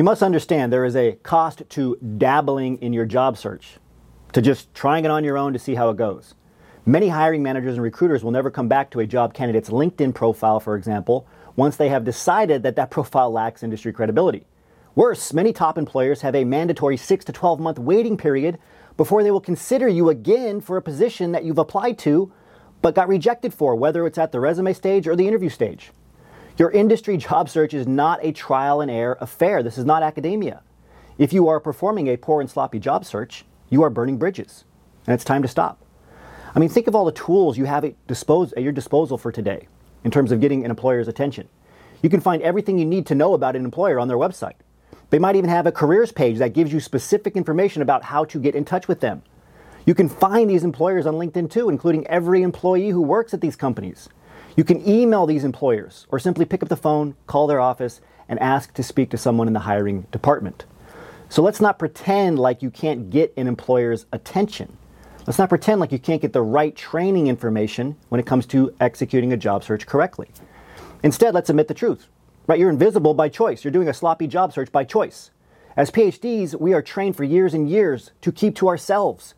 You must understand there is a cost to dabbling in your job search, to just trying it on your own to see how it goes. Many hiring managers and recruiters will never come back to a job candidate's LinkedIn profile, for example, once they have decided that that profile lacks industry credibility. Worse, many top employers have a mandatory 6 to 12 month waiting period before they will consider you again for a position that you've applied to but got rejected for, whether it's at the resume stage or the interview stage. Your industry job search is not a trial and error affair. This is not academia. If you are performing a poor and sloppy job search, you are burning bridges, and it's time to stop. I mean, think of all the tools you have at, at your disposal for today in terms of getting an employer's attention. You can find everything you need to know about an employer on their website. They might even have a careers page that gives you specific information about how to get in touch with them. You can find these employers on LinkedIn too, including every employee who works at these companies. You can email these employers or simply pick up the phone, call their office, and ask to speak to someone in the hiring department. So let's not pretend like you can't get an employer's attention. Let's not pretend like you can't get the right training information when it comes to executing a job search correctly. Instead, let's admit the truth. Right? You're invisible by choice. You're doing a sloppy job search by choice. As PhDs, we are trained for years and years to keep to ourselves,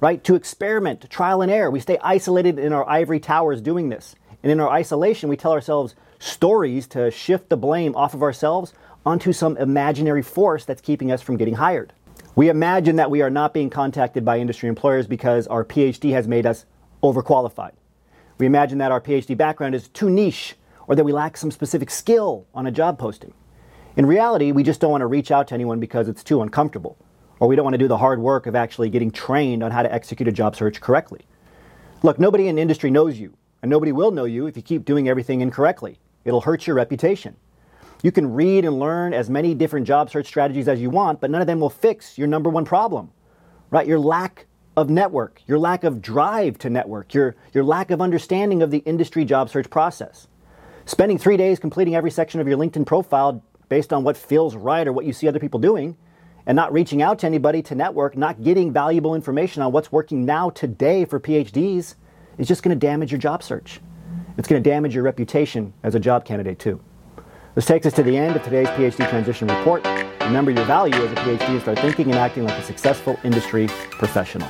right? To experiment, trial and error. We stay isolated in our ivory towers doing this. And in our isolation, we tell ourselves stories to shift the blame off of ourselves onto some imaginary force that's keeping us from getting hired. We imagine that we are not being contacted by industry employers because our PhD has made us overqualified. We imagine that our PhD background is too niche or that we lack some specific skill on a job posting. In reality, we just don't want to reach out to anyone because it's too uncomfortable, or we don't want to do the hard work of actually getting trained on how to execute a job search correctly. Look, nobody in industry knows you, and nobody will know you if you keep doing everything incorrectly. It'll hurt your reputation. You can read and learn as many different job search strategies as you want, but none of them will fix your number one problem, right? Your lack of network, your lack of drive to network, your, your lack of understanding of the industry job search process. Spending three days completing every section of your LinkedIn profile based on what feels right or what you see other people doing, and not reaching out to anybody to network, not getting valuable information on what's working now today for PhDs, is just going to damage your job search. It's going to damage your reputation as a job candidate, too. This takes us to the end of today's PhD Transition Report. Remember your value as a PhD and start thinking and acting like a successful industry professional.